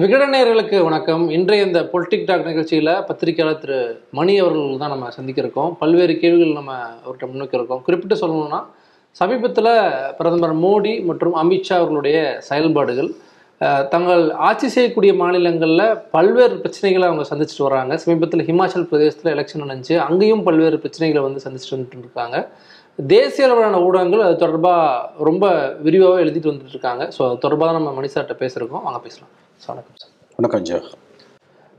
விகடநேயர்களுக்கு வணக்கம். இன்றைய இந்த பொலிட்டிக் டாக் நிகழ்ச்சியில் பத்திரிகையாளர் திரு மணி அவர்கள் தான் நம்ம சந்திக்கிறோம். பல்வேறு கேள்விகள் நம்ம அவர்கிட்ட முன்வைக்க குறிப்பிட்டு சொல்லணும்னா சமீபத்தில் பிரதமர் மோடி மற்றும் அமித்ஷா அவர்களுடைய செயல்பாடுகள் தங்கள் ஆட்சி செய்யக்கூடிய மாநிலங்களில் பல்வேறு பிரச்சனைகளை அவங்க சந்திச்சுட்டு வராங்க. சமீபத்தில் ஹிமாச்சல் பிரதேசத்தில் எலெக்ஷன் நடந்துச்சு. அங்கேயும் பல்வேறு பிரச்சனைகளை வந்து சந்திச்சுட்டு வந்துட்டு இருக்காங்க. தேசிய அளவிலான ஊடகங்கள் அது தொடர்பாக ரொம்ப விரிவாக எழுதிட்டு வந்துட்டு இருக்காங்க. ஸோ அது தொடர்பாக நம்ம மணி பேசுகிறோம் அவங்க பேசலாம். வணக்கம் சார். வணக்கம் ஜோ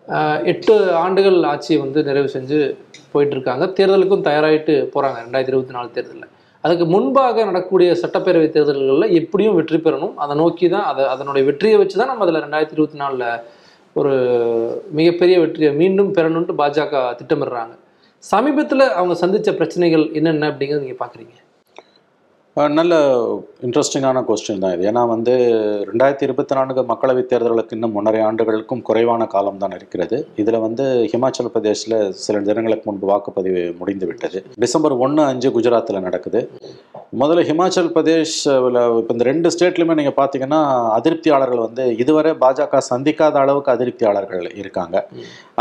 ஆஹ் எட்டு ஆண்டுகள் ஆட்சியை வந்து நிறைவு செஞ்சு போயிட்டு இருக்காங்க தேர்தலுக்கும் தயாராகிட்டு போகிறாங்க ரெண்டாயிரத்தி இருபத்தி நாலு தேர்தலில். அதுக்கு முன்பாக நடக்கக்கூடிய சட்டப்பேரவை தேர்தல்களில் எப்படியும் வெற்றி பெறணும். அதை நோக்கி தான் அதை அதனுடைய வெற்றியை வச்சு தான் நம்ம அதில் ரெண்டாயிரத்தி இருபத்தி நாலில் ஒரு மிகப்பெரிய வெற்றியை மீண்டும் பெறணும்ட்டு பாஜக திட்டமிடுறாங்க. சமீபத்தில் அவங்க சந்தித்த பிரச்சனைகள் என்னென்ன அப்படிங்கிறத நீங்கள் பார்க்குறீங்க நல்ல இன்ட்ரெஸ்டிங்கான கொஸ்டின் தான் இது. ஏன்னா வந்து ரெண்டாயிரத்தி இருபத்தி நான்கு மக்களவைத் தேர்தலுக்கு இன்னும் ஒன்றரை ஆண்டுகளுக்கும் குறைவான காலம் தான் இருக்கிறது. இதில் வந்து ஹிமாச்சல பிரதேசில் சில தினங்களுக்கு முன்பு வாக்குப்பதிவு முடிந்து விட்டது டிசம்பர் ஒன்று அஞ்சு குஜராத்தில் நடக்குது. முதல்ல ஹிமாச்சல் பிரதேஷில் இப்போ இந்த ரெண்டு ஸ்டேட்லையுமே நீங்கள் பார்த்தீங்கன்னா அதிருப்தியாளர்கள் வந்து இதுவரை பாஜக சந்திக்காத அளவுக்கு அதிருப்தியாளர்கள் இருக்காங்க.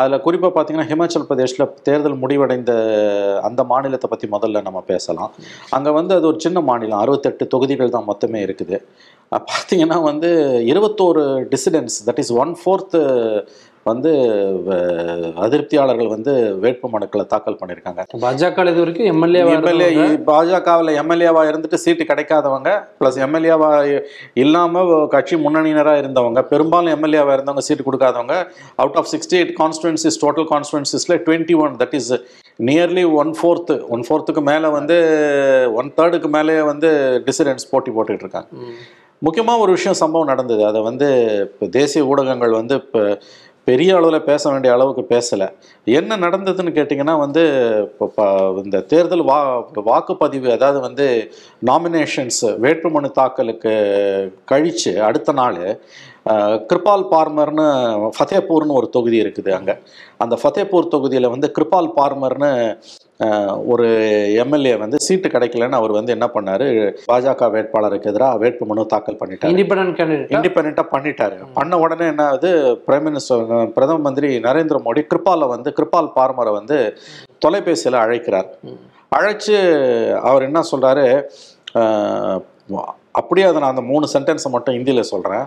அதில் குறிப்பாக பார்த்தீங்கன்னா ஹிமாச்சல் பிரதேஷில் தேர்தல் முடிவடைந்த அந்த மாநிலத்தை பற்றி முதல்ல நம்ம பேசலாம். அங்கே வந்து அது ஒரு சின்ன மாநிலம். அறுபத்தெட்டு தொகுதிகள் தான் மொத்தமே இருக்குது. பார்த்தீங்கன்னா வந்து இருபத்தோரு dissidents that is one fourth வந்து அதிருப்தியாளர்கள் வந்து வேட்பு மனுக்களை தாக்கல் பண்ணியிருக்காங்க. பாஜக இது வரைக்கும் எம்எல்ஏ எம்எல்ஏ பாஜகவில் எம்எல்ஏவா இருந்துட்டு சீட்டு கிடைக்காதவங்க ப்ளஸ் எம்எல்ஏவா இல்லாமல் கட்சி முன்னணியினராக இருந்தவங்க பெரும்பாலும் எம்எல்ஏவா இருந்தவங்க seat கொடுக்காதவங்க out of sixty eight constituencies total கான்ஸ்டுவன்சிஸில் twenty one that is nearly one fourth one ஃபோர்த்துக்கு மேலே வந்து ஒன் தேர்டுக்கு மேலே வந்து டிசிடென்ட்ஸ் போட்டி போட்டுக்கிட்டு இருக்காங்க. முக்கியமாக ஒரு விஷயம் சம்பவம் நடந்தது. அதை வந்து இப்போ தேசிய ஊடகங்கள் வந்து இப்போ பெரிய அளவில் பேச வேண்டிய அளவுக்கு பேசலை. என்ன நடந்ததுன்னு கேட்டிங்கன்னா வந்து இப்போ இந்த தேர்தல் வா வாக்குப்பதிவு அதாவது வந்து நாமினேஷன்ஸ் வேட்புமனு தாக்கலுக்கு கழித்து அடுத்த நாள் கிருபால் பார்மர்னு ஃபத்தேபூர்னு ஒரு தொகுதி இருக்குது அங்கே. அந்த ஃபத்தேபூர் தொகுதியில் வந்து கிருபால் பார்மர்னு ஒரு எம்எல்ஏ வந்து சீட்டு கிடைக்கலன்னு அவர் வந்து என்ன பண்ணாரு? பாஜக வேட்பாளருக்கு எதிராக வேட்புமனு தாக்கல் பண்ணிட்டார். இண்டிபெண்ட்டாக பண்ணிட்டாரு. பண்ண உடனே என்ன ஆகுது? பிரைம் மினிஸ்டர் பிரதம மந்திரி நரேந்திர மோடி கிருபாலை வந்து கிருபால் பார்மரை வந்து தொலைபேசியில் அழைக்கிறார். அழைச்சு அவர் என்ன சொல்றாரு? அஹ், அப்படியே அதை நான் அந்த மூணு சென்டென்ஸை மட்டும் ஹிந்தியில் சொல்கிறேன்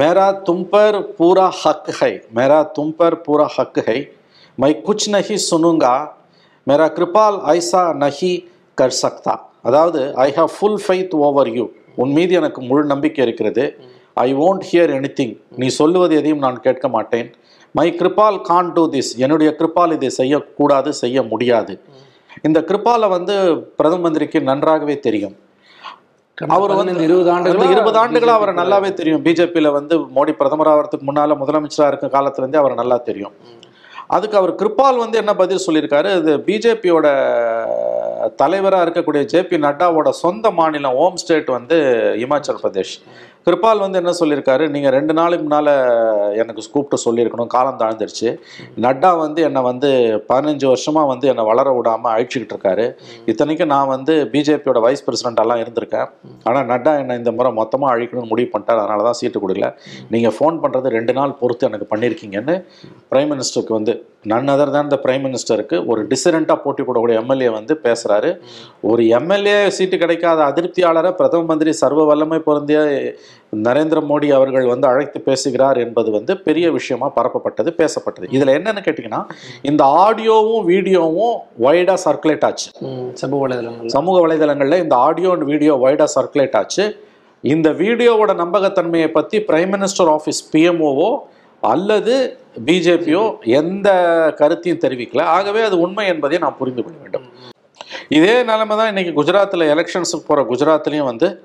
மேரா தும்பர் பூரா ஹக் ஹை. மேரா தும்பர் பூரா ஹக் ஹை. மை குச் நஹி சுனுங்கா. மேரா கிருபால் ஐசா நஹி கர் சக்தா. அதாவது I have full faith over you உன் மீது எனக்கு முழு நம்பிக்கை இருக்கிறது. I won't hear anything நீ சொல்லுவது எதையும் நான் கேட்க மாட்டேன். My Kripal can do this என்னுடைய கிருபால் இதை செய்யக்கூடாது செய்ய முடியாது. இந்த கிருபாலை வந்து பிரதம மந்திரிக்கு நன்றாகவே தெரியும். அவர் வந்து இருபது ஆண்டுகள் இருபது ஆண்டுகளா அவரை நல்லாவே தெரியும். பிஜேபியில வந்து மோடி பிரதமர் ஆகிறதுக்கு முன்னால முதலமைச்சரா இருக்க காலத்துல இருந்தே அவரை நல்லா தெரியும். அதுக்கு அவர் கிருபால் வந்து என்ன பதில் சொல்லியிருக்காரு? இது பிஜேபியோட தலைவராக இருக்கக்கூடிய ஜேபி நட்டாவோட சொந்த மாநிலம் ஹோம் ஸ்டேட் வந்து இமாச்சல் பிரதேஷ். கிருபால் வந்து என்ன சொல்லியிருக்காரு? நீங்கள் ரெண்டு நாளுக்கு முன்னால் எனக்கு கூப்பிட்டு சொல்லியிருக்கணும். காலம் தாழ்ந்துருச்சு. நட்டா வந்து என்னை வந்து பதினஞ்சு வருஷமாக வந்து என்னை வளர விடாமல் அழிச்சிக்கிட்டு இருக்காரு. இத்தனைக்கும் நான் வந்து பிஜேபியோட வைஸ் பிரசிடென்டெல்லாம் இருந்திருக்கேன். ஆனால் நட்டா என்னை இந்த முறை மொத்தமாக அழிக்கணும்னு முடிவு பண்ணிட்டார். அதனால தான் சீட்டு கொடுக்கல. நீங்கள் ஃபோன் பண்ணுறது ரெண்டு நாள் பொறுத்து எனக்கு பண்ணியிருக்கீங்கன்னு பிரைம் மினிஸ்டருக்கு வந்து நன் அதர் தான் இந்த பிரைம் மினிஸ்டருக்கு ஒரு டிசரண்டாக போட்டி போடக்கூடிய எம்எல்ஏ வந்து பேசுகிறாரு ஒரு எம்எல்ஏ சீட்டு கிடைக்காத அதிருப்தியாளரை பிரதம மந்திரி சர்வ வல்லமை பொருந்திய நரேந்திர மோடி அவர்கள் வந்து அழைத்து பேசுகிறார் என்பது வந்து பெரிய விஷயமா பரப்பப்பட்டது பேசப்பட்டது. இதில் என்னன்னு கேட்டிங்கன்னா இந்த ஆடியோவும் வீடியோவும் வைடாக சர்க்குலேட் ஆச்சு. சமூக வலைதளங்கள் சமூக வலைதளங்களில் இந்த ஆடியோ அண்ட் வீடியோ வைடாக சர்க்குலேட் ஆச்சு. இந்த வீடியோவோட நம்பகத்தன்மையை பற்றி பிரைம் மினிஸ்டர் ஆஃபீஸ் பிஎம்ஓவோ அல்லது பிஜேபியோ எந்த கருத்தையும் தெரிவிக்கல. ஆகவே அது உண்மை என்பதை நாம் புரிந்து கொள்ள வேண்டும். இதே நிலைமை தான் இன்னைக்கு குஜராத்தில் எலெக்ஷன்ஸுக்கு போகிற குஜராத்லேயும் வந்து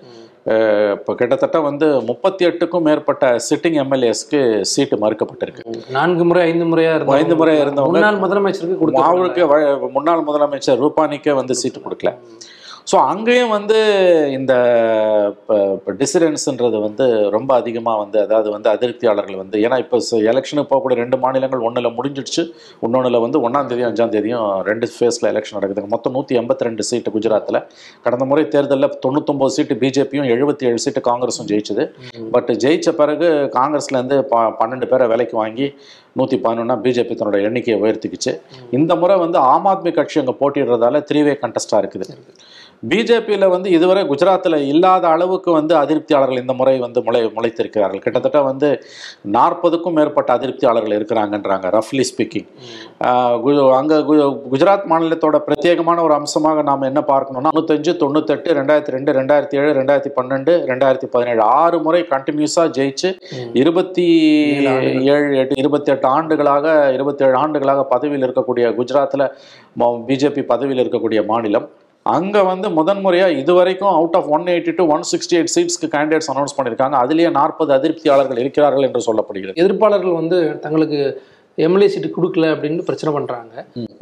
இப்போ கிட்டத்தட்ட வந்து முப்பத்தி எட்டுக்கும் மேற்பட்ட சிட்டிங் எம்எல்ஏஸ்க்கு சீட்டு மறுக்கப்பட்டிருக்கு. நான்கு முறை ஐந்து முறையா இருந்தவங்க ஐந்து முறை இருந்தவங்க முன்னாள் முதலமைச்சருக்கு வ- முன்னாள் முதலமைச்சர் ரூபானிக்கே வந்து சீட்டு கொடுக்கல. ஸோ அங்கேயும் வந்து இந்த டிசிடென்ஸ்ன்றது வந்து ரொம்ப அதிகமாக வந்து அதாவது வந்து அதிருப்தியாளர்கள் வந்து ஏன்னா இப்போ எலெக்ஷனுக்கு போகக்கூடிய ரெண்டு மாநிலங்கள் ஒன்றில் முடிஞ்சிடுச்சு இன்னொன்றில் வந்து ஒன்றாம் தேதி அஞ்சாம் தேதியும் ரெண்டு ஃபேஸில் எலெக்ஷன் நடக்குதுங்க. மொத்தம் நூற்றி எண்பத்தி ரெண்டு சீட்டு குஜராத்தில் கடந்த முறை தேர்தலில் தொண்ணூத்தொம்பது சீட்டு பிஜேபியும் எழுபத்தி ஏழு சீட்டு காங்கிரஸும் ஜெயிச்சது. பட் ஜெயிச்ச பிறகு காங்கிரஸ்லேருந்து ப பன்னெண்டு பேரை விலைக்கு வாங்கி நூற்றி பதினொன்னா பிஜேபி தன்னோட எண்ணிக்கையை உயர்த்திக்கிச்சு. இந்த முறை வந்து ஆம் ஆத்மி கட்சி அங்கே போட்டிடுறதால த்ரீ வே கண்டஸ்டாக இருக்குது பிஜேபியில் வந்து இதுவரை குஜராத்தில் இல்லாத அளவுக்கு வந்து அதிருப்தியாளர்கள் இந்த முறை வந்து முளை முளைத்திருக்கிறார்கள். கிட்டத்தட்ட வந்து நாற்பதுக்கும் மேற்பட்ட அதிருப்தியாளர்கள் இருக்கிறாங்கன்றாங்க ரஃப்லி ஸ்பீக்கிங் அங்கே குஜராத் மாநிலத்தோட பிரத்யேகமான ஒரு அம்சமாக நாம் என்ன பார்க்கணும்னா தொண்ணூத்தஞ்சு தொண்ணூத்தெட்டு ரெண்டாயிரத்தி ரெண்டு ரெண்டாயிரத்தி ஏழு ரெண்டாயிரத்தி பன்னெண்டு ரெண்டாயிரத்தி பதினேழு ஆறு முறை கண்டினியூஸாக ஜெயிச்சு இருபத்தி ஏழு எட்டு இருபத்தி எட்டு ஆண்டுகளாக இருபத்தி ஏழு ஆண்டுகளாக பதவியில் இருக்கக்கூடிய குஜராத்தில் பிஜேபி பதவியில் இருக்கக்கூடிய மாநிலம். அங்கே வந்து முதன்முறையாக இதுவரைக்கும் out of one eighty two one sixty eight சீட்ஸ்க்கு candidates announce பண்ணியிருக்காங்க. அதுலேயே நாற்பது அதிருப்தியாளர்கள் இருக்கிறார்கள் என்று சொல்லப்படுகிறது. எதிர்ப்பாளர்கள் வந்து தங்களுக்கு எம்எல்ஏ சீட்டு கொடுக்கல அப்படின்னு பிரச்சனை பண்றாங்க.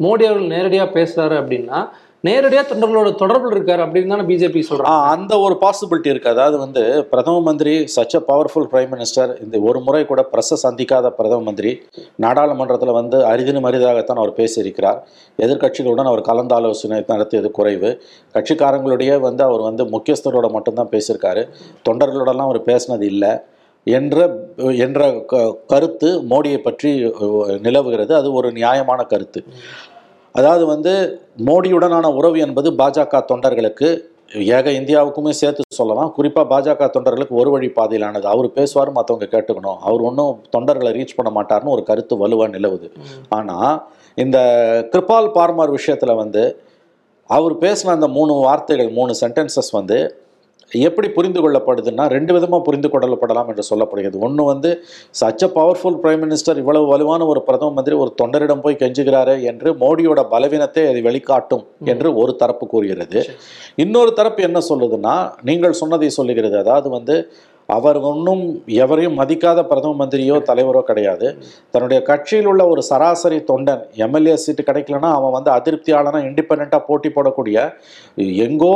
மோடி அவர்கள் நேரடியா பேசுறாரு அப்படின்னா நேரடியாக தொண்டர்களோட தொடர்பில் இருக்கார் அப்படின்னு தானே பிஜேபி சொல்கிறாங்க அந்த ஒரு பாசிபிலிட்டி இருக்குது அதாவது வந்து பிரதம மந்திரி such a powerful prime minister இந்த ஒரு முறை கூட பிரச சந்திக்காத பிரதம மந்திரி நாடாளுமன்றத்தில் வந்து அரிதினும் அரிதாகத்தான் அவர் பேசியிருக்கிறார். எதிர்க்கட்சிகளுடன் அவர் கலந்தாலோசனை நடத்தியது குறைவு. கட்சிக்காரங்களுடைய வந்து அவர் வந்து முக்கியஸ்தரோட மட்டும்தான் பேசியிருக்காரு. தொண்டர்களோடலாம் அவர் பேசினது இல்லை. என்ற என்ற க- கருத்து மோடியை பற்றி நிலவுகிறது. அது ஒரு நியாயமான கருத்து. அதாவது வந்து மோடியுடனான உறவு என்பது பாஜக தொண்டர்களுக்கு ஏக இந்தியாவுக்குமே சேர்த்து சொல்லலாம். குறிப்பாக பாஜக தொண்டர்களுக்கு ஒரு வழி பாதையிலானது. அவர் பேசுவார் மற்றவங்க கேட்டுக்கணும். அவர் ஒன்றும் தொண்டர்களை ரீச் பண்ண மாட்டார்னு ஒரு கருத்து வலுவாக நிலவுது. ஆனால் இந்த கிருபால் பார்மர் விஷயத்தில் வந்து அவர் பேசின அந்த மூணு வார்த்தைகள் மூணு சென்டென்சஸ் வந்து எப்படி புரிந்து கொள்ளப்படுதுன்னா ரெண்டு விதமாக புரிந்து கொள்ளப்படலாம் என்று சொல்லப்படுகிறது. ஒன்று வந்து such a powerful prime minister இவ்வளவு வலுவான ஒரு பிரதம மந்திரி ஒரு தொண்டரிடம் போய் கெஞ்சுகிறாரு என்று மோடியோட பலவீனத்தை அது வெளிக்காட்டும் என்று ஒரு தரப்பு கூறுகிறது. இன்னொரு தரப்பு என்ன சொல்லுதுன்னா நீங்கள் சொன்னதை சொல்லுகிறது. அதாவது வந்து அவர் ஒன்றும் எவரையும் மதிக்காத பிரதம மந்திரியோ தலைவரோ கிடையாது. தன்னுடைய கட்சியில் உள்ள ஒரு சராசரி தொண்டன் எம்எல்ஏ சீட்டு கிடைக்கலன்னா அவன் வந்து அதிருப்தியாளனா இண்டிபெண்ட்டாக போட்டி போடக்கூடிய எங்கோ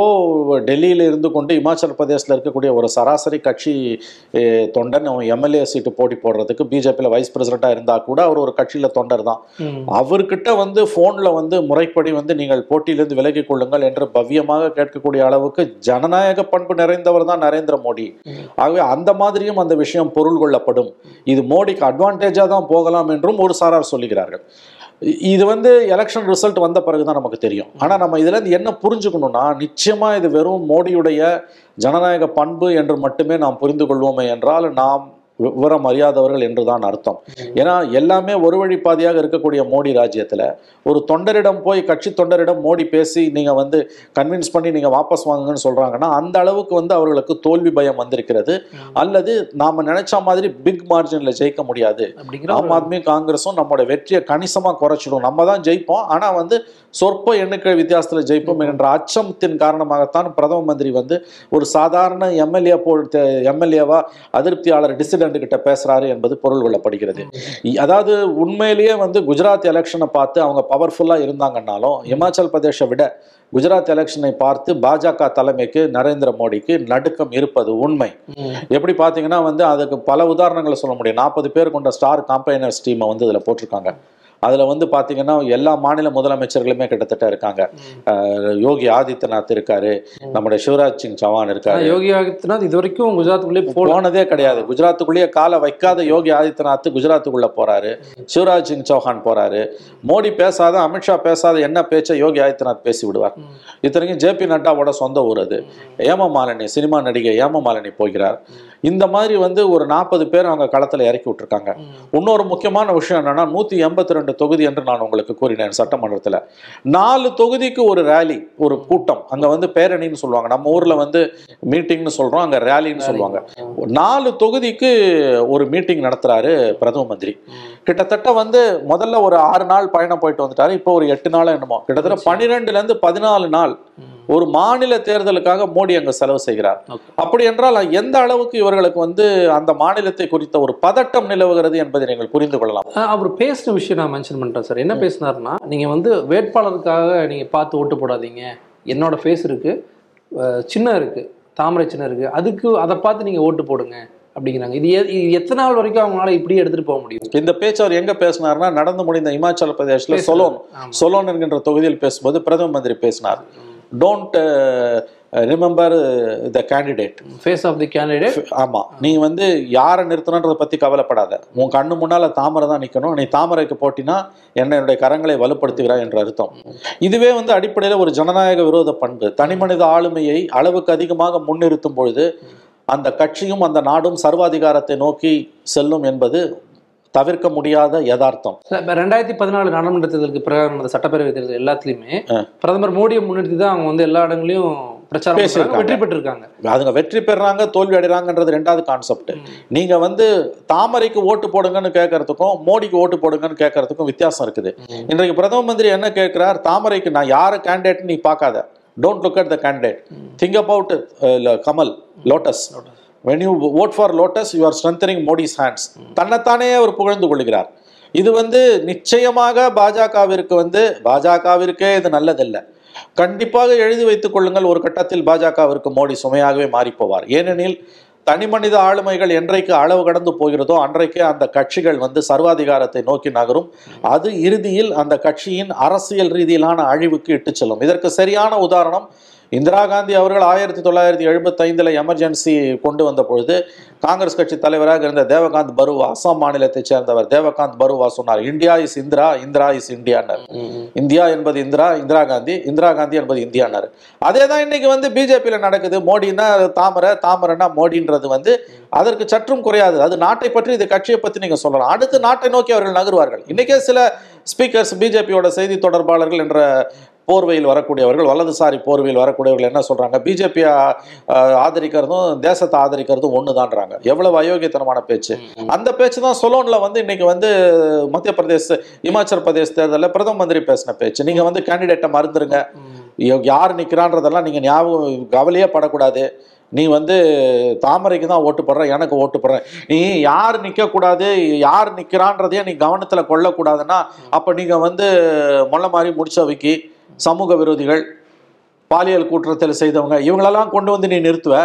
டெல்லியில் இருந்து கொண்டு இமாச்சல பிரதேசத்தில் இருக்கக்கூடிய ஒரு சராசரி கட்சி தொண்டன் அவன் எம்எல்ஏ சீட்டு போட்டி போடுறதுக்கு பிஜேபியில் வைஸ் பிரசிடெண்ட்டாக இருந்தால் கூட அவர் ஒரு கட்சியில் தொண்டர் தான். அவர்கிட்ட வந்து ஃபோனில் வந்து முறைப்படி வந்து நீங்கள் போட்டியிலிருந்து விலகிக் கொள்ளுங்கள் என்று பவ்யமாக கேட்கக்கூடிய அளவுக்கு ஜனநாயக பண்பு நிறைந்தவர் தான் நரேந்திர மோடி. ஆகவே அந்த மாதிரியும் அந்த விஷயம் பொருள் கொள்ளப்படும். இது மோடிக்கு அட்வான்டேஜாக தான் போகலாம் என்றும் ஒரு சாரார் சொல்லுகிறார்கள். இது வந்து எலெக்ஷன் ரிசல்ட் வந்த பிறகு தான் நமக்கு தெரியும். ஆனால் நம்ம இதுலேருந்து என்ன புரிஞ்சுக்கணும்னா நிச்சயமாக இது வெறும் மோடியுடைய ஜனநாயக பண்பு என்று மட்டுமே நாம் புரிந்து கொள்வோமே என்றால் நாம் விவரம் அறியாதவர்கள் என்று தான் அர்த்தம் ஏன்னா எல்லாமே ஒரு வழிப்பாதையாக இருக்கக்கூடிய மோடி ராஜ்யத்தில் ஒரு தொண்டரிடம் போய் கட்சி தொண்டரிடம் மோடி பேசி நீங்கள் வந்து கன்வின்ஸ் பண்ணி நீங்கள் வாபஸ் வாங்குங்கன்னு சொல்கிறாங்கன்னா அந்த அளவுக்கு வந்து அவர்களுக்கு தோல்வி பயம் வந்திருக்கிறது. அல்லது நாம் நினைச்ச மாதிரி பிக் மார்ஜினில் ஜெயிக்க முடியாது. அப்படிங்கிற ஆம் ஆத்மி காங்கிரஸும் நம்மளோட வெற்றியை கணிசமாக குறைச்சிடும். நம்ம தான் ஜெயிப்போம். ஆனால் வந்து சொற்ப எண்ணிக்கை வித்தியாசத்தில் ஜெயிப்போம் என்ற அச்சத்தின் காரணமாகத்தான் பிரதம மந்திரி வந்து ஒரு சாதாரண எம்எல்ஏ போ எம்எல்ஏவா அதிருப்தியாளர் டிசிடென்ட் கிட்ட பேசுறாரு என்பது பொருள் கொள்ளப்படுகிறது. அதாவது உண்மையிலேயே வந்து குஜராத் எலெக்ஷனை பார்த்து அவங்க பவர்ஃபுல்லா இருந்தாங்கன்னாலும் இமாச்சல் பிரதேஷை விட குஜராத் எலெக்ஷனை பார்த்து பாஜக தலைமைக்கு நரேந்திர மோடிக்கு நடுக்கம் இருப்பது உண்மை. எப்படி பார்த்தீங்கன்னா வந்து அதுக்கு பல உதாரணங்களை சொல்ல முடியும். நாற்பது பேர் கொண்ட ஸ்டார் காம்பைனர்ஸ் டீமை வந்து இதில் போட்டிருக்காங்க. அதில் வந்து பார்த்தீங்கன்னா எல்லா மாநில முதலமைச்சர்களுமே கிட்டத்தட்ட இருக்காங்க. யோகி ஆதித்யநாத் இருக்காரு. நம்முடைய சிவராஜ் சிங் சௌஹான் இருக்காரு. யோகி ஆதித்யநாத் இது வரைக்கும் குஜராத்துக்குள்ளே போனதே கிடையாது. குஜராத்துக்குள்ளேயே காலை வைக்காத யோகி ஆதித்யநாத் குஜராத்துக்குள்ள போறாரு. சிவராஜ் சிங் சௌஹான் போறாரு. மோடி பேசாத அமித்ஷா பேசாத என்ன பேச்சை யோகி ஆதித்யநாத் பேசி விடுவார்? இத்தனைக்கும் ஜேபி நட்டாவோட சொந்த ஊர் அது. ஏம மாலினி சினிமா நடிகை ஏம மாலினி போகிறார். இந்த மாதிரி வந்து ஒரு நாற்பது பேர் அவங்க களத்துல இறக்கி விட்டுருக்காங்க. இன்னொரு முக்கியமான விஷயம் என்னன்னா நூத்தி எண்பத்தி ரெண்டு தொகுதி என்று நான் உங்களுக்கு கூறினேன் சட்டமன்றத்துல. நாலு தொகுதிக்கு ஒரு ரேலி ஒரு கூட்டம். அங்க வந்து பேரணின்னு சொல்லுவாங்க. நம்ம ஊர்ல வந்து மீட்டிங்னு சொல்றோம். அங்க ரேலின்னு சொல்லுவாங்க. நாலு தொகுதிக்கு ஒரு மீட்டிங் நடத்துறாரு பிரதம மந்திரி. கிட்டத்தட்ட வந்து முதல்ல ஒரு ஆறு நாள் பயணம் போயிட்டு வந்துட்டாரு. இப்போ ஒரு எட்டு நாள் என்னமோ. கிட்டத்தட்ட பன்னிரெண்டுல இருந்து பதினாலு நாள் ஒரு மாநில தேர்தலுக்காக மோடி அங்க செலவு செய்கிறார். அப்படி என்றால் எந்த அளவுக்கு இவர்களுக்கு வந்து அந்த மாநிலத்தை குறித்த ஒரு பதட்டம் நிலவுகிறது என்பதை நீங்கள் புரிந்து கொள்ளலாம். அவர் பேசின விஷயம் நான் மென்ஷன் பண்ணிட்டேன் சார் என்ன பேசினாருன்னா நீங்க வந்து வேட்பாளருக்காக நீங்க பார்த்து ஓட்டு போடாதீங்க. என்னோட ஃபேஸ் இருக்கு. அஹ், சின்னம் இருக்கு. தாமரை சின்னம் இருக்கு. அதுக்கு அதை பார்த்து நீங்க ஓட்டு போடுங்க அப்படிங்கிறாங்க. இது எத்தனை நாள் வரைக்கும் அவங்களால இப்படியே எடுத்துட்டு போக முடியும்? இந்த பேச்சு அவர் எங்க பேசினார்னா நடந்து முடிந்த இமாச்சல பேசுறாரு. சொலோன். சொலோன் என்கின்ற தொகுதியில் பேசும்போது பிரதம மந்திரி பேசினார். Don't remember the candidate face of the candidate ஆமா. நீ வந்து யாரை நிறுத்தணுன்றதை பத்தி கவலைப்படாத. உன் கண்ணு முன்னால தாமரை தான் நிக்கணும். நீ தாமரைக்கு போட்டினா என்ன என்னுடைய கரங்களை வலுப்படுத்துகிறாய் என்ற அர்த்தம். இதுவே வந்து அடிப்படையில ஒரு ஜனநாயக விரோத பண்பு. தனிமனித ஆளுமையை அளவுக்கு அதிகமாக முன்னிறுத்தும் பொழுது அந்த கட்சியும் அந்த நாடும் சர்வாதிகாரத்தை நோக்கி செல்லும் என்பது தவிர்க்க முடியாத யதார்த்தம். ரெண்டாயிரத்தி பதினாலு நாடாளுமன்ற தேர்தலுக்கு பிறகு நடந்த சட்டப்பேரவை தேர்தல் எல்லாத்துலயுமே பிரதமர் மோடியை முன்னிறுத்தி தான் அவங்க வந்து எல்லா இடங்களையும் பிரச்சாரம். வெற்றி பெற்றிருக்காங்க. அதுங்க வெற்றி பெறாங்க தோல்வி அடைறாங்கன்றது ரெண்டாவது கான்செப்ட் நீங்க வந்து தாமரைக்கு ஓட்டு போடுங்கன்னு கேட்கறதுக்கும் மோடிக்கு ஓட்டு போடுங்கன்னு கேட்கறதுக்கும் வித்தியாசம் இருக்குது. இன்றைக்கு பிரதம மந்திரி என்ன கேட்கிறார் தாமரைக்கு நான் யாரு கேண்டிடேட் நீ பார்க்காத. Don't look at the candidate think about kamal lotus when you vote for lotus you are strengthening Modi's hands தன்னைத்தானே அவர் புகழ்ந்து கொள்கிறார். இது வந்து நிச்சயமாக பாஜகவிற்கு வந்து பாஜகவிற்கே இது நல்லதில்லை. கண்டிப்பாக எழுதி வைத்துக் கொள்ளுங்கள் ஒரு கட்டத்தில் பாஜகவிற்கு மோடி சுமையாகவே மாறிப்போவார். ஏனெனில் தனி மனித ஆளுமைகள் என்றைக்கு அளவு கடந்து போகிறதோ அன்றைக்கே அந்த கட்சிகள் வந்து சர்வாதிகாரத்தை நோக்கி நகரும். அது இறுதியில் அந்த கட்சியின் அரசியல் ரீதியிலான அழிவுக்கு இட்டு செல்லும். இதற்கு சரியான உதாரணம் இந்திரா காந்தி அவர்கள் ஆயிரத்தி தொள்ளாயிரத்தி எழுபத்தைந்தில் எமர்ஜென்சி கொண்டு வந்த பொழுது காங்கிரஸ் கட்சி தலைவராக இருந்த தேவகாந்த் பருவா அஸ்ஸாம் மாநிலத்தைச் சேர்ந்தவர் தேவகாந்த் பருவா சொன்னார் India is Indira Indira is இந்தியானர் India என்பது இந்திரா இந்திரா காந்தி இந்திரா காந்தி என்பது இந்தியானார் அதே தான் இன்னைக்கு வந்து பிஜேபியில் நடக்குது மோடினா தாமரை தாமரைனா மோடின்றது வந்து அதற்கு சற்றும் குறையாது. அது நாட்டை பற்றி இது கட்சியை பற்றி நீங்க சொல்லலாம். அடுத்து நாட்டை நோக்கி அவர்கள் நகருவார்கள். இன்னைக்கே சில ஸ்பீக்கர்ஸ் பிஜேபியோட செய்தி தொடர்பாளர்கள் என்ற போர்வையில் வரக்கூடியவர்கள் வலதுசாரி போர்வையில் வரக்கூடியவர்கள் என்ன சொல்றாங்க? பிஜேபி ஆதரிக்கிறதும் தேசத்தை ஆதரிக்கிறதும் ஒண்ணுதான்றாங்க. எவ்வளவு அயோக்கியத்தனமான பேச்சு. அந்த பேச்சு தான் சொலோன்ல வந்து இன்னைக்கு வந்து மத்திய பிரதேச இமாச்சல பிரதேச தேர்தலில் பிரதம மந்திரி பேசின பேச்சு. நீங்க வந்து கேண்டிடேட்டை மறந்துருங்க. யார் நிக்கிறான்றதெல்லாம் நீங்க ஞாபகம் கவலையே படக்கூடாது. நீ வந்து தாமரைக்கு தான் ஓட்டு போடுற எனக்கு ஓட்டு போடுற. நீ யார் நிற்கக்கூடாது யார் நிற்கிறான்றதையே நீ கவனத்தில் கொள்ளக்கூடாதுன்னா அப்போ நீங்கள் வந்து மொள்ள மாதிரி முடிச்சவைக்கு சமூக விரோதிகள் பாலியல் குற்றத்தில் செய்தவங்க இவங்களெல்லாம் கொண்டு வந்து நீ நிறுத்துவ.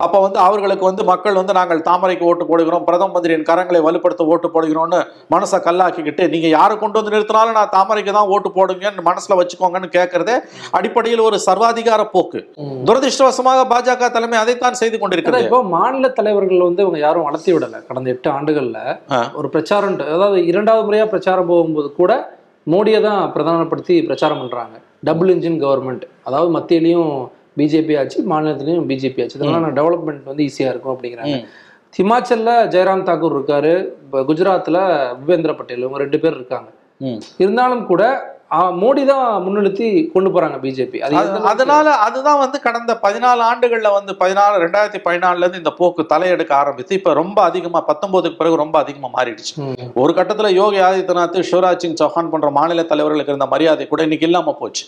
அப்போ வந்து அவர்களுக்கு வந்து மக்கள் வந்து நாங்கள் தாமரைக்கு ஓட்டு போடுகிறோம் பிரதம மந்திரியின் கரங்களை வலுப்படுத்த ஓட்டு போடுகிறோம்னு மனசை கல்லாக்கிக்கிட்டு நீங்கள் யாரை கொண்டு வந்து நிறுத்தினாலும் நான் தாமரைக்கு தான் ஓட்டு போடுங்கன்னு மனசில் வச்சுக்கோங்கன்னு கேட்கறதே அடிப்படையில் ஒரு சர்வாதிகார போக்கு. துரதிருஷ்டவசமாக பாஜக தலைமை அதைத்தான் செய்து கொண்டிருக்கிறது. இப்போ மாநில தலைவர்கள் வந்து இவங்க யாரும் வளர்த்தி விடல. கடந்த எட்டு ஆண்டுகள்ல. ஒரு பிரச்சாரம் அதாவது இரண்டாவது முறையா பிரச்சாரம் போகும்போது கூட மோடியை தான் பிரதானப்படுத்தி பிரச்சாரம் பண்றாங்க. டபுள் இன்ஜின் கவர்மெண்ட் அதாவது மத்தியிலையும் பிஜேபி ஆச்சு மாநிலத்திலையும் பிஜேபி ஆச்சு. இதனால டெவலப்மெண்ட் வந்து ஈஸியா இருக்கும் அப்படிங்கிறாங்க. ஹிமாச்சல்ல ஜெயராம் தாக்கூர் இருக்காரு. இப்ப குஜராத்ல விபேந்திர பட்டேல் இவங்க ரெண்டு பேர் இருக்காங்க. இருந்தாலும் கூட மோடி தான் முன்னிறுத்தி கொண்டு போறாங்க பிஜேபி. அதனால அதுதான் வந்து கடந்த பதினாலு ஆண்டுகள்ல வந்து பதினாலு ரெண்டாயிரத்தி பதினாலுல இருந்து இந்த போக்கு தலையெடுக்க ஆரம்பித்து இப்ப ரொம்ப அதிகமா பத்தொன்பதுக்கு பிறகு ரொம்ப அதிகமா மாறிடுச்சு. ஒரு கட்டத்துல யோகி ஆதித்யநாத் சிவராஜ் சிங் சௌஹான் போன்ற மாநில தலைவர்களுக்கு இருந்த மரியாதை கூட இன்னைக்கு இல்லாம போச்சு.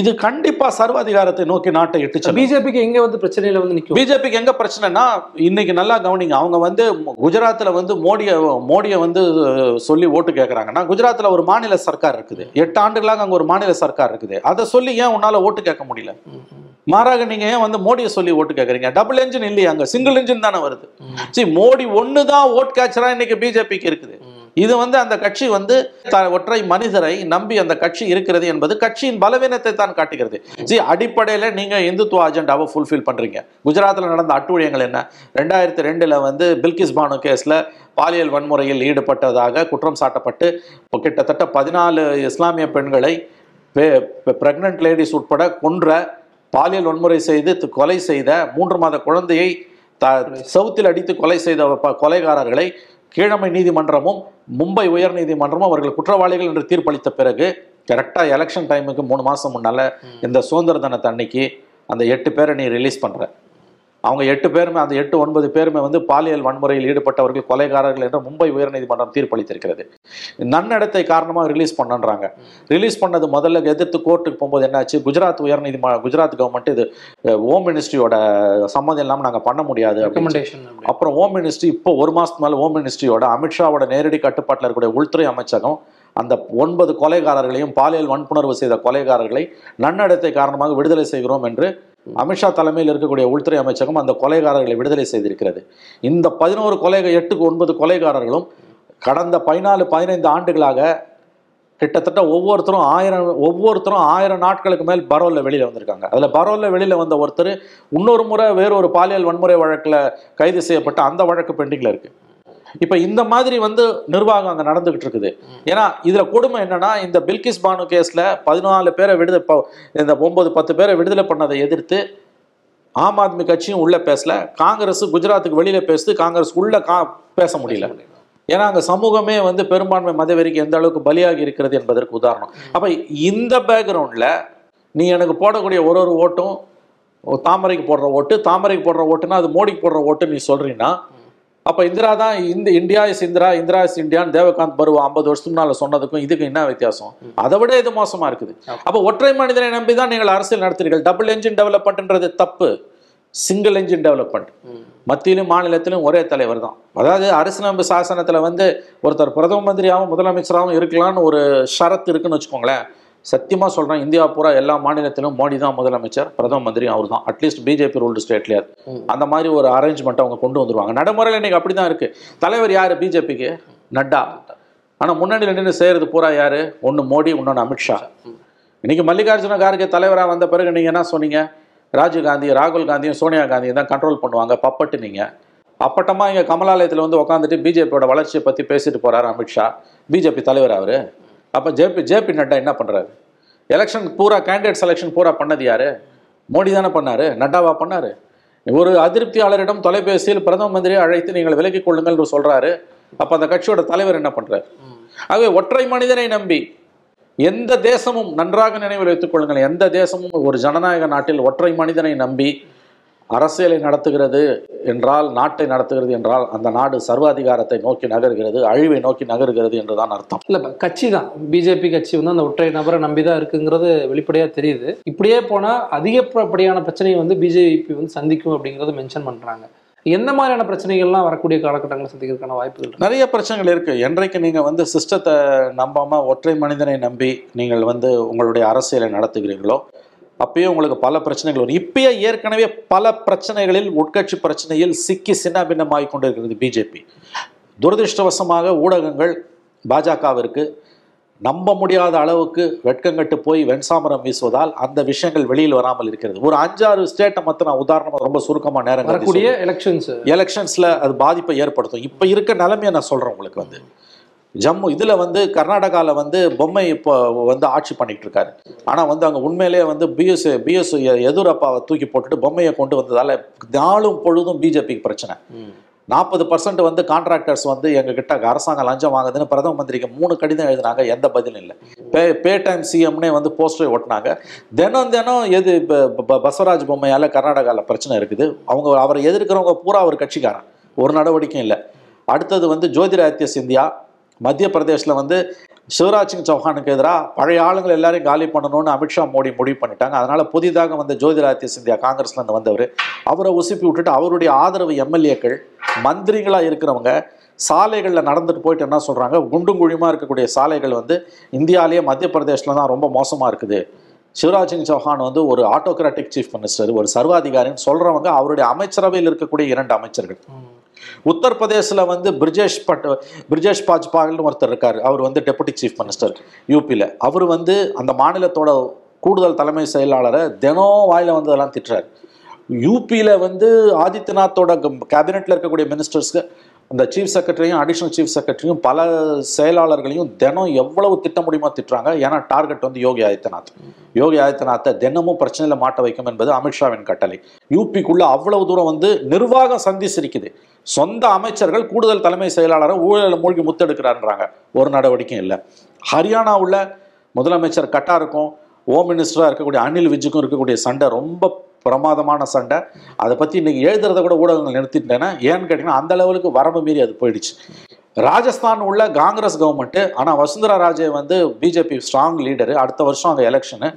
இது கண்டிப்பா சர்வாதிகாரத்தை நோக்கி நாட்டை செல்லும். பிஜேபிக்கு எங்க வந்து பிரச்சனையில வந்து நிக்கும்? பிஜேபிக்கு எங்க பிரச்சனைனா இன்னைக்கு நல்லா கவனிங்க அவங்க வந்து குஜராத்ல வந்து மோடியை மோடியை வந்து சொல்லி ஓட்டு கேட்கறாங்கன்னா குஜராத்ல ஒரு மாநில சர்க்கார் இருக்குது. எட்டு ஆண்டுகளாக அங்க ஒரு மாநில சர்க்கார் இருக்குது. அதை சொல்லி ஏன் உன்னால ஓட்டு கேட்க முடியல. மாறாக நீங்க ஏன் வந்து மோடியை சொல்லி ஓட்டு கேட்குறீங்க? டபுள் என்ஜின் இல்லையா அங்க சிங்கிள் என்ஜின் தானே வருது. சரி மோடி ஒன்று தான் ஓட் கேட்சரா இன்னைக்கு பிஜேபிக்கு இருக்குது. இது வந்து அந்த கட்சி வந்து ஒற்றை மனிதரை நம்பி அந்த கட்சி இருக்கிறது என்பது கட்சியின் பலவீனத்தை தான் காட்டுகிறது. ஜி அடிப்படையில் நீங்க இந்துத்துவ அஜெண்டாவை ஃபுல்ஃபில் பண்றீங்க. குஜராத்தில் நடந்த அட்டுழியங்கள் என்ன? ரெண்டாயிரத்தி ரெண்டுல வந்து பில்கிஸ் பானு கேஸ்ல பாலியல் வன்முறையில் ஈடுபட்டதாக குற்றம் சாட்டப்பட்டு கிட்டத்தட்ட பதினாலு இஸ்லாமிய பெண்களை பிரெக்னன்ட் லேடிஸ் உட்பட கொன்ற பாலியல் வன்முறை செய்து கொலை செய்த மூன்று மாத குழந்தையை த செவுத்தில் அடித்து கொலை செய்த கொலைகாரர்களை கீழமை நீதிமன்றமும் மும்பை உயர் நீதிமன்றமும் அவர்கள் குற்றவாளிகள் என்று தீர்ப்பளித்த பிறகு கரெக்டாக எலெக்ஷன் டைமுக்கு மூணு மாதம் முன்னால இந்த சுதந்திர தினத்து அன்னைக்கு அந்த எட்டு பேரை நீ ரிலீஸ் பண்ற. அவங்க எட்டு பேருமே அந்த எட்டு ஒன்பது பேருமே வந்து பாலியல் வன்முறையில் ஈடுபட்டவர்கள் கொலைகாரர்கள் என்று மும்பை உயர்நீதிமன்றம் தீர்ப்பளித்திருக்கிறது. நன்னடத்தை காரணமாக ரிலீஸ் பண்ணன்றாங்க. ரிலீஸ் பண்ணது முதல்ல எதிர்த்து கோர்ட்டுக்கு போகும்போது என்னாச்சு? குஜராத் உயர்நீதிம குஜராத் கவர்மெண்ட் இது ஹோம் மினிஸ்ட்ரியோட சம்மதம் இல்லாமல் நாங்கள் பண்ண முடியாது அப்புறம் ஹோம் மினிஸ்ட்ரி இப்போ ஒரு மாசத்துக்கு மேலே ஹோம் மினிஸ்ட்ரியோட அமித்ஷாவோட நேரடி கட்டுப்பாட்டில் இருக்கக்கூடிய உள்துறை அமைச்சகம் அந்த ஒன்பது கொலைகாரர்களையும் பாலியல் வன்புணர்வு செய்த கொலைகாரர்களை நன்னடத்தை காரணமாக விடுதலை செய்கிறோம் என்று அமித்ஷா தலைமையில் இருக்கக்கூடிய உள்துறை அமைச்சகம் அந்த கொலைகாரர்களை விடுதலை செய்திருக்கிறது. இந்த பதினோரு கொலை எட்டுக்கு ஒன்பது கொலைகாரர்களும் கடந்த பதினாலு பதினைந்து ஆண்டுகளாக கிட்டத்தட்ட ஒவ்வொருத்தரும் ஆயிரம் ஒவ்வொருத்தரும் ஆயிரம் நாட்களுக்கு மேல் பரோலில் வெளியில் வந்திருக்காங்க. அதில் பரோலில் வெளியில் வந்த ஒருத்தர் இன்னொரு முறை வேறொரு பாலியல் வன்முறை வழக்கில் கைது செய்யப்பட்ட அந்த வழக்கு பெண்டிங்கில் இருக்குது இப்போ இந்த மாதிரி வந்து நிர்வாகம் அங்கே நடந்துகிட்டு இருக்குது. ஏன்னா இதில் கொடுமை என்னன்னா இந்த பில்கிஸ் பானு கேஸில் பதினாலு பேரை விடுதலை இந்த ஒன்பது பத்து பேரை விடுதலை பண்ணதை எதிர்த்து ஆம் ஆத்மி கட்சியும் உள்ளே பேசல. காங்கிரஸ் குஜராத்துக்கு வெளியில் பேசுது காங்கிரஸ் உள்ளே கா பேச முடியல. ஏன்னா அங்கே சமூகமே வந்து பெரும்பான்மை மதவெறிக்கு எந்த அளவுக்கு பலியாகி இருக்கிறது என்பதற்கு உதாரணம். அப்போ இந்த பேக்ரவுண்டில் நீ எனக்கு போடக்கூடிய ஒரு ஒரு ஓட்டும் தாமரைக்கு போடுற ஓட்டு தாமரைக்கு போடுற ஓட்டுனா அது மோடிக்கு போடுற ஓட்டு நீ சொல்கிறீன்னா அப்ப இந்திரா தான் இந்த India is Indira Indira is இந்தியான்னு தேவகாந்த் பருவ ஐம்பது வருஷத்துக்கு முன்னால சொன்னதுக்கும் இதுக்கு என்ன வித்தியாசம்? அதை விட இது மோசமா இருக்குது. அப்ப ஒற்றை மனிதனை நம்பி தான் நீங்கள் அரசியல் நடத்துறீர்கள். டபுள் என்ஜின் டெவலப்மெண்ட்ன்றது தப்பு. சிங்கிள் என்ஜின் டெவலப்மெண்ட் மத்தியிலும் மாநிலத்திலும் ஒரே தலைவர் தான். அதாவது அரசியலமைப்பு சாசனத்துல வந்து ஒருத்தர் பிரதம மந்திரியாகவும் முதலமைச்சராகவும் இருக்கலாம்னு ஒரு ஷரத்து இருக்குன்னு வச்சுக்கோங்களேன். சத்தியமா சொல்றேன் இந்தியா பூரா எல்லா மாநிலத்திலும் மோடி தான் முதலமைச்சர் பிரதம மந்திரி அவர் தான் அட்லீஸ்ட் பிஜேபி ரூல்டு ஸ்டேட்லயாவது. அந்த மாதிரி ஒரு அரேஞ்ச்மெண்ட் அவங்க கொண்டு வந்துருவாங்க. நடைமுறையில் இன்னைக்கு அப்படிதான் இருக்கு. தலைவர் யாரு பிஜேபிக்கு நட்டா. ஆனா முன்னாடி நின்று செய்யறது பூரா யாரு? ஒன்னு மோடி இன்னொன்னு அமித்ஷா இன்னைக்கு மல்லிகார்ஜுன கார்கே தலைவரா வந்த பிறகு நீங்க என்ன சொன்னீங்க? ராஜீவ் காந்தி ராகுல் காந்தியும் சோனியா காந்தியும் தான் கண்ட்ரோல் பண்ணுவாங்க பப்பட்டு நீங்க அப்பட்டமா இங்க கமலாலயத்துல வந்து உட்காந்துட்டு பிஜேபியோட வளர்ச்சியை பத்தி பேசிட்டு போறாரு அமித்ஷா பிஜேபி தலைவர் அவரு. அப்ப ஜேபி ஜேபி நட்டா என்ன பண்றாரு? எலெக்ஷன் பூரா கேண்டிடேட் செலெக்ஷன் பூரா பண்ணது யாரு? மோடி தானே பண்ணாரு நட்டாவா பண்ணாரு? ஒரு அதிருப்தியாளரிடம் தொலைபேசியில் பிரதம மந்திரியை அழைத்து நீங்கள் விலக்கி கொள்ளுங்கள் என்று சொல்றாரு. அப்ப அந்த கட்சியோட தலைவர் என்ன பண்றாரு? ஆகவே ஒற்றை மனிதனை நம்பி எந்த தேசமும் நன்றாக நினைவில் வைத்துக் கொள்ளுங்கள். எந்த தேசமும் ஒரு ஜனநாயக நாட்டில் ஒற்றை மனிதனை நம்பி அரசியலை நடத்துகிறது என்றால் நாட்டை நடத்துகிறது என்றால் அந்த நாடு சர்வாதிகாரத்தை நோக்கி நகர்கிறது அழிவை நோக்கி நகர்கிறது என்றுதான் அர்த்தம். இல்ல கட்சி தான் பிஜேபி கட்சி வந்து அந்த ஒற்றை நபரை நம்பி தான் இருக்குங்கிறது வெளிப்படையா தெரியுது. இப்படியே போனா அதிகப்படியான பிரச்சனையை வந்து பிஜேபி வந்து சந்திக்கும் அப்படிங்கறத மென்ஷன் பண்றாங்க. எந்த மாதிரியான பிரச்சனைகள்லாம் வரக்கூடிய காலகட்டங்களை சந்திக்கிறதுக்கான வாய்ப்புகள் நிறைய பிரச்சனைகள் இருக்கு. என்றைக்கு நீங்க வந்து சிஸ்டத்தை நம்பாம ஒற்றை மனிதனை நம்பி நீங்கள் வந்து உங்களுடைய அரசியலை நடத்துகிறீர்களோ அப்பயே உங்களுக்கு பல பிரச்சனைகள் வரும். இப்பயே ஏற்கனவே பல பிரச்சனைகளில் உட்கட்சி பிரச்சனையில் சிக்கி சின்னாபின்னமாகி கொண்டிருக்கிறது பிஜேபி. துரதிருஷ்டவசமாக ஊடகங்கள் பாஜகவிற்கு நம்ப முடியாத அளவுக்கு வெட்கங்கட்டு போய் வெண்சாமரம் வீசுவதால் அந்த விஷயங்கள் வெளியில் வராமல் இருக்கிறது. ஒரு அஞ்சாறு ஸ்டேட்டை மட்டும் நான் உதாரணமா ரொம்ப சுருக்கமா நேரம் எலெக்ஷன்ஸ் எலெக்ஷன்ஸ்ல அது பாதிப்பை ஏற்படுத்தும். இப்போ இருக்க நிலைமையை நான் சொல்றேன் உங்களுக்கு வந்து. ஜம்மு இதுல வந்து கர்நாடகால வந்து பொம்மை இப்போ வந்து ஆட்சி பண்ணிட்டு இருக்காரு ஆனா வந்து அங்க உண்மையிலேயே வந்து பிஎஸ் பிஎஸ் எதிரப்பாவை தூக்கி போட்டுட்டு பொம்மையை கொண்டு வந்ததால நாளும் பொழுதும் பிஜேபிக்கு பிரச்சனை. நாற்பது பர்சன்ட் வந்து கான்ட்ராக்டர்ஸ் வந்து எங்க கிட்ட அரசாங்கம் லஞ்சம் வாங்குதுன்னு பிரதம மந்திரிக்கு மூணு கடிதம் எழுதினாங்க எந்த பதிலும் இல்லை. பே பே டைம் சிஎம்னே வந்து போஸ்டர் ஒட்டினாங்க. தினம் தினம் எது பசவராஜ் பொம்மையால கர்நாடகாவில் பிரச்சனை இருக்குது. அவங்க அவரை எதிர்க்கிறவங்க பூரா ஒரு கட்சிக்காரன். ஒரு நடவடிக்கையும் இல்லை. அடுத்தது வந்து ஜோதிராதித்ய சிந்தியா மத்திய பிரதேசில் வந்து சிவராஜ் சிங் சௌஹானுக்கு எதிராக பழைய ஆளுங்கள் எல்லாரையும் காலி பண்ணணும்னு அமித்ஷா மோடி முடிவு பண்ணிட்டாங்க. அதனால புதிதாக வந்த ஜோதிராதித்ய சிந்தியா காங்கிரஸ்ல இருந்து வந்தவர். அவரை உசுப்பி விட்டுட்டு அவருடைய ஆதரவு எம்எல்ஏக்கள் மந்திரிகளாக இருக்கிறவங்க சாலைகளில் நடந்துட்டு போயிட்டு என்ன சொல்றாங்க? குண்டும் குழியுமா இருக்கக்கூடிய சாலைகள் வந்து இந்தியாவிலேயே மத்திய பிரதேஷ்ல தான் ரொம்ப மோசமாக இருக்குது. சிவராஜ் சிங் சௌஹான் வந்து ஒரு ஆட்டோகிராட்டிக் சீஃப் மினிஸ்டர் ஒரு சர்வாதிகாரின்னு சொல்றவங்க அவருடைய அமைச்சரவையில் இருக்கக்கூடிய இரண்டு அமைச்சர்கள். உத்தரப்பிரதேசில் வந்து பிரிஜேஷ் பட் பிரிஜேஷ் பாஜ்பால்னு ஒருத்தர் இருக்கார். அவர் வந்து டெபுட்டி சீஃப் மினிஸ்டர் யூபியில் அவர் வந்து அந்த மாநிலத்தோட கூடுதல் தலைமை செயலாளரை தினம் வாயில வந்ததெல்லாம் திட்டுறாரு. யூபியில் வந்து ஆதித்யநாத்தோட கேபினெட்டில் இருக்கக்கூடிய மினிஸ்டர்ஸ்க்கு அந்த சீஃப் செக்ரட்டரியும் அடிஷனல் சீஃப் செக்ரட்டரியும் பல செயலாளர்களையும் தினம் எவ்வளவு திட்ட முடியுமோ திட்டுறாங்க? ஏன்னா டார்கெட் வந்து யோகி ஆதித்யநாத். யோகி ஆதித்யநாத்தை தினமும் பிரச்சனையில் மாட்ட வைக்கும் என்பது அமித்ஷாவின் கட்டளை. யூபிக்குள்ள அவ்வளவு தூரம் வந்து நிர்வாகம் சந்தி சிரிக்குது சொந்த அமைச்சர்கள் கூடுதல் தலைமை செயலாளரை ஊழல் மூழ்கி முத்தெடுக்கிறான்றாங்க ஒரு நடவடிக்கையும் இல்லை. ஹரியானா உள்ள முதலமைச்சர் கட்டாருக்கும் ஹோம் மினிஸ்டராக இருக்கக்கூடிய அனில் விஜுக்கும் இருக்கக்கூடிய சண்டை ரொம்ப பிரமாதமான சண்டை. அதை பற்றி இன்றைக்கி எழுதுறத கூட ஊடகங்கள் நிறுத்திட்டேன்னா ஏன்னு கேட்டிங்கன்னா அந்த லெவலுக்கு வரம்பு மீறி அது போயிடுச்சு. ராஜஸ்தான் உள்ள காங்கிரஸ் கவர்மெண்ட்டு ஆனால் வசுந்தரா ராஜே வந்து பிஜேபி ஸ்ட்ராங் லீடரு அடுத்த வருஷம் அங்கே எலெக்ஷனு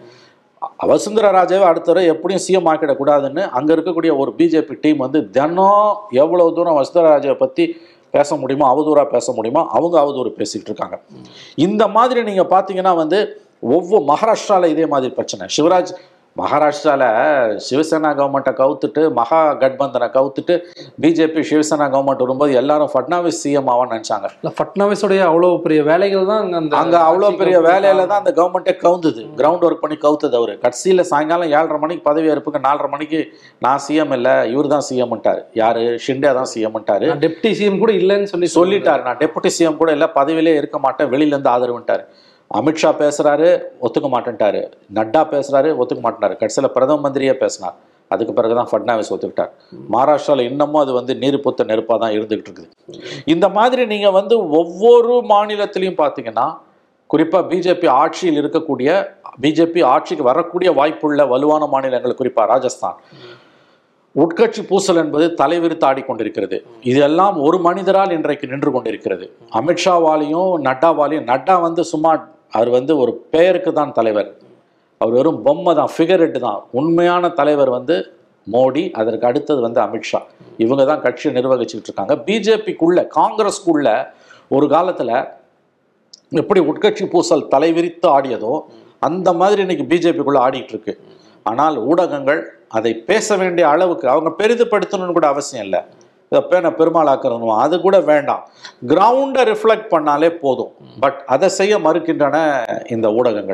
வசுந்தரா ராஜாவை அடுத்தவரை எப்படியும் சிஎம் ஆக்கிடக்கூடாதுன்னு அங்கே இருக்கக்கூடிய ஒரு பிஜேபி டீம் வந்து தினம் எவ்வளோ தூரம் வசுந்தரா ராஜாவை பற்றி பேச முடியுமோ அவதூறாக பேச முடியுமோ அவங்க அவதூறு பேசிக்கிட்டு இருக்காங்க. இந்த மாதிரி நீங்கள் பார்த்தீங்கன்னா வந்து ஒவ்வொரு மகாராஷ்டிராவில் இதே மாதிரி பிரச்சனை. சிவராஜ் மகாராஷ்டிரால சிவசேனா கவர்மெண்ட்டை கவுத்துட்டு மகா கட்பந்தனை கவுத்துட்டு பிஜேபி சிவசேனா கவர்மெண்ட் வரும்போது எல்லாரும் ஃபட்னாவிஸ் சிஎம் ஆவான்னு நினைச்சாங்க. இல்ல ஃபட்னாவிஸோடைய அவ்வளோ பெரிய வேலைகள் தான் அங்க அந்த அங்க அவ்வளோ பெரிய வேலையில தான் அந்த கவர்மெண்ட்டே கவுந்தது. கிரவுண்ட் ஒர்க் பண்ணி கவுத்தது அவரு. கடைசியில் சாயங்காலம் ஏழரை மணிக்கு பதவி ஏற்புக்கு நாலரை மணிக்கு நான் சிஎம் இல்லை இவர் தான் சிஎம்ட்டார் யாரு? ஷிண்டே தான் சிஎம்ட்டாரு டெப்டி சிஎம் கூட இல்லைன்னு சொல்லி சொல்லிட்டாரு. நான் டெபுட்டி சிஎம் கூட இல்லை பதவியிலே இருக்க மாட்டேன் வெளியில இருந்து ஆதரவுன்ட்டாரு அமித்ஷா பேசுகிறாரு ஒத்துக்க மாட்டேன்ட்டாரு. நட்டா பேசுகிறாரு ஒத்துக்க மாட்டேனாரு கடைசியில் பிரதம மந்திரியே பேசினார். அதுக்கு பிறகுதான் ஃபட்னாவிஸ் ஒத்துக்கிட்டார். மகாராஷ்டிராவில் இன்னமும் அது வந்து நீர் புத்த நெருப்பாக தான் இருந்துகிட்டு இருக்குது. இந்த மாதிரி நீங்கள் வந்து ஒவ்வொரு மாநிலத்திலையும் பார்த்தீங்கன்னா குறிப்பாக பிஜேபி ஆட்சியில் இருக்கக்கூடிய பிஜேபி ஆட்சிக்கு வரக்கூடிய வாய்ப்புள்ள வலுவான மாநிலங்கள் குறிப்பாக ராஜஸ்தான். உட்கட்சி பூசல் என்பது தலைவிரித்து ஆடிக்கொண்டிருக்கிறது. இதெல்லாம் ஒரு மனிதரால் இன்றைக்கு நின்று கொண்டிருக்கிறது. அமித்ஷாவாலையும் நட்டாவாலையும் நட்டா வந்து சும்மா அவர் வந்து ஒரு பெயருக்கு தான் தலைவர். அவர் வெறும் பொம்மை தான் ஃபிகரெட்டு தான். உண்மையான தலைவர் வந்து மோடி அதற்கு அடுத்தது வந்து அமித்ஷா இவங்க தான் கட்சியை நிர்வகிச்சுக்கிட்டு இருக்காங்க. பிஜேபிக்குள்ளே காங்கிரஸ்க்குள்ள ஒரு காலத்தில் எப்படி உட்கட்சி பூசல் தலைவிரித்து ஆடியதோ அந்த மாதிரி இன்னைக்கு பிஜேபிக்குள்ளே ஆடிக்கிட்டு இருக்கு. ஆனால் ஊடகங்கள் அதை பேச வேண்டிய அளவுக்கு அவங்க பெரிதுபடுத்தணும்னு கூட அவசியம் இல்லை. பேனை பெருமாளாக்கணும் அது கூட வேண்டாம். கிரவுண்டை ரிஃப்ளெக்ட் பண்ணாலே போதும். பட் அதை செய்ய மறுக்கின்றன இந்த ஊடகங்கள்.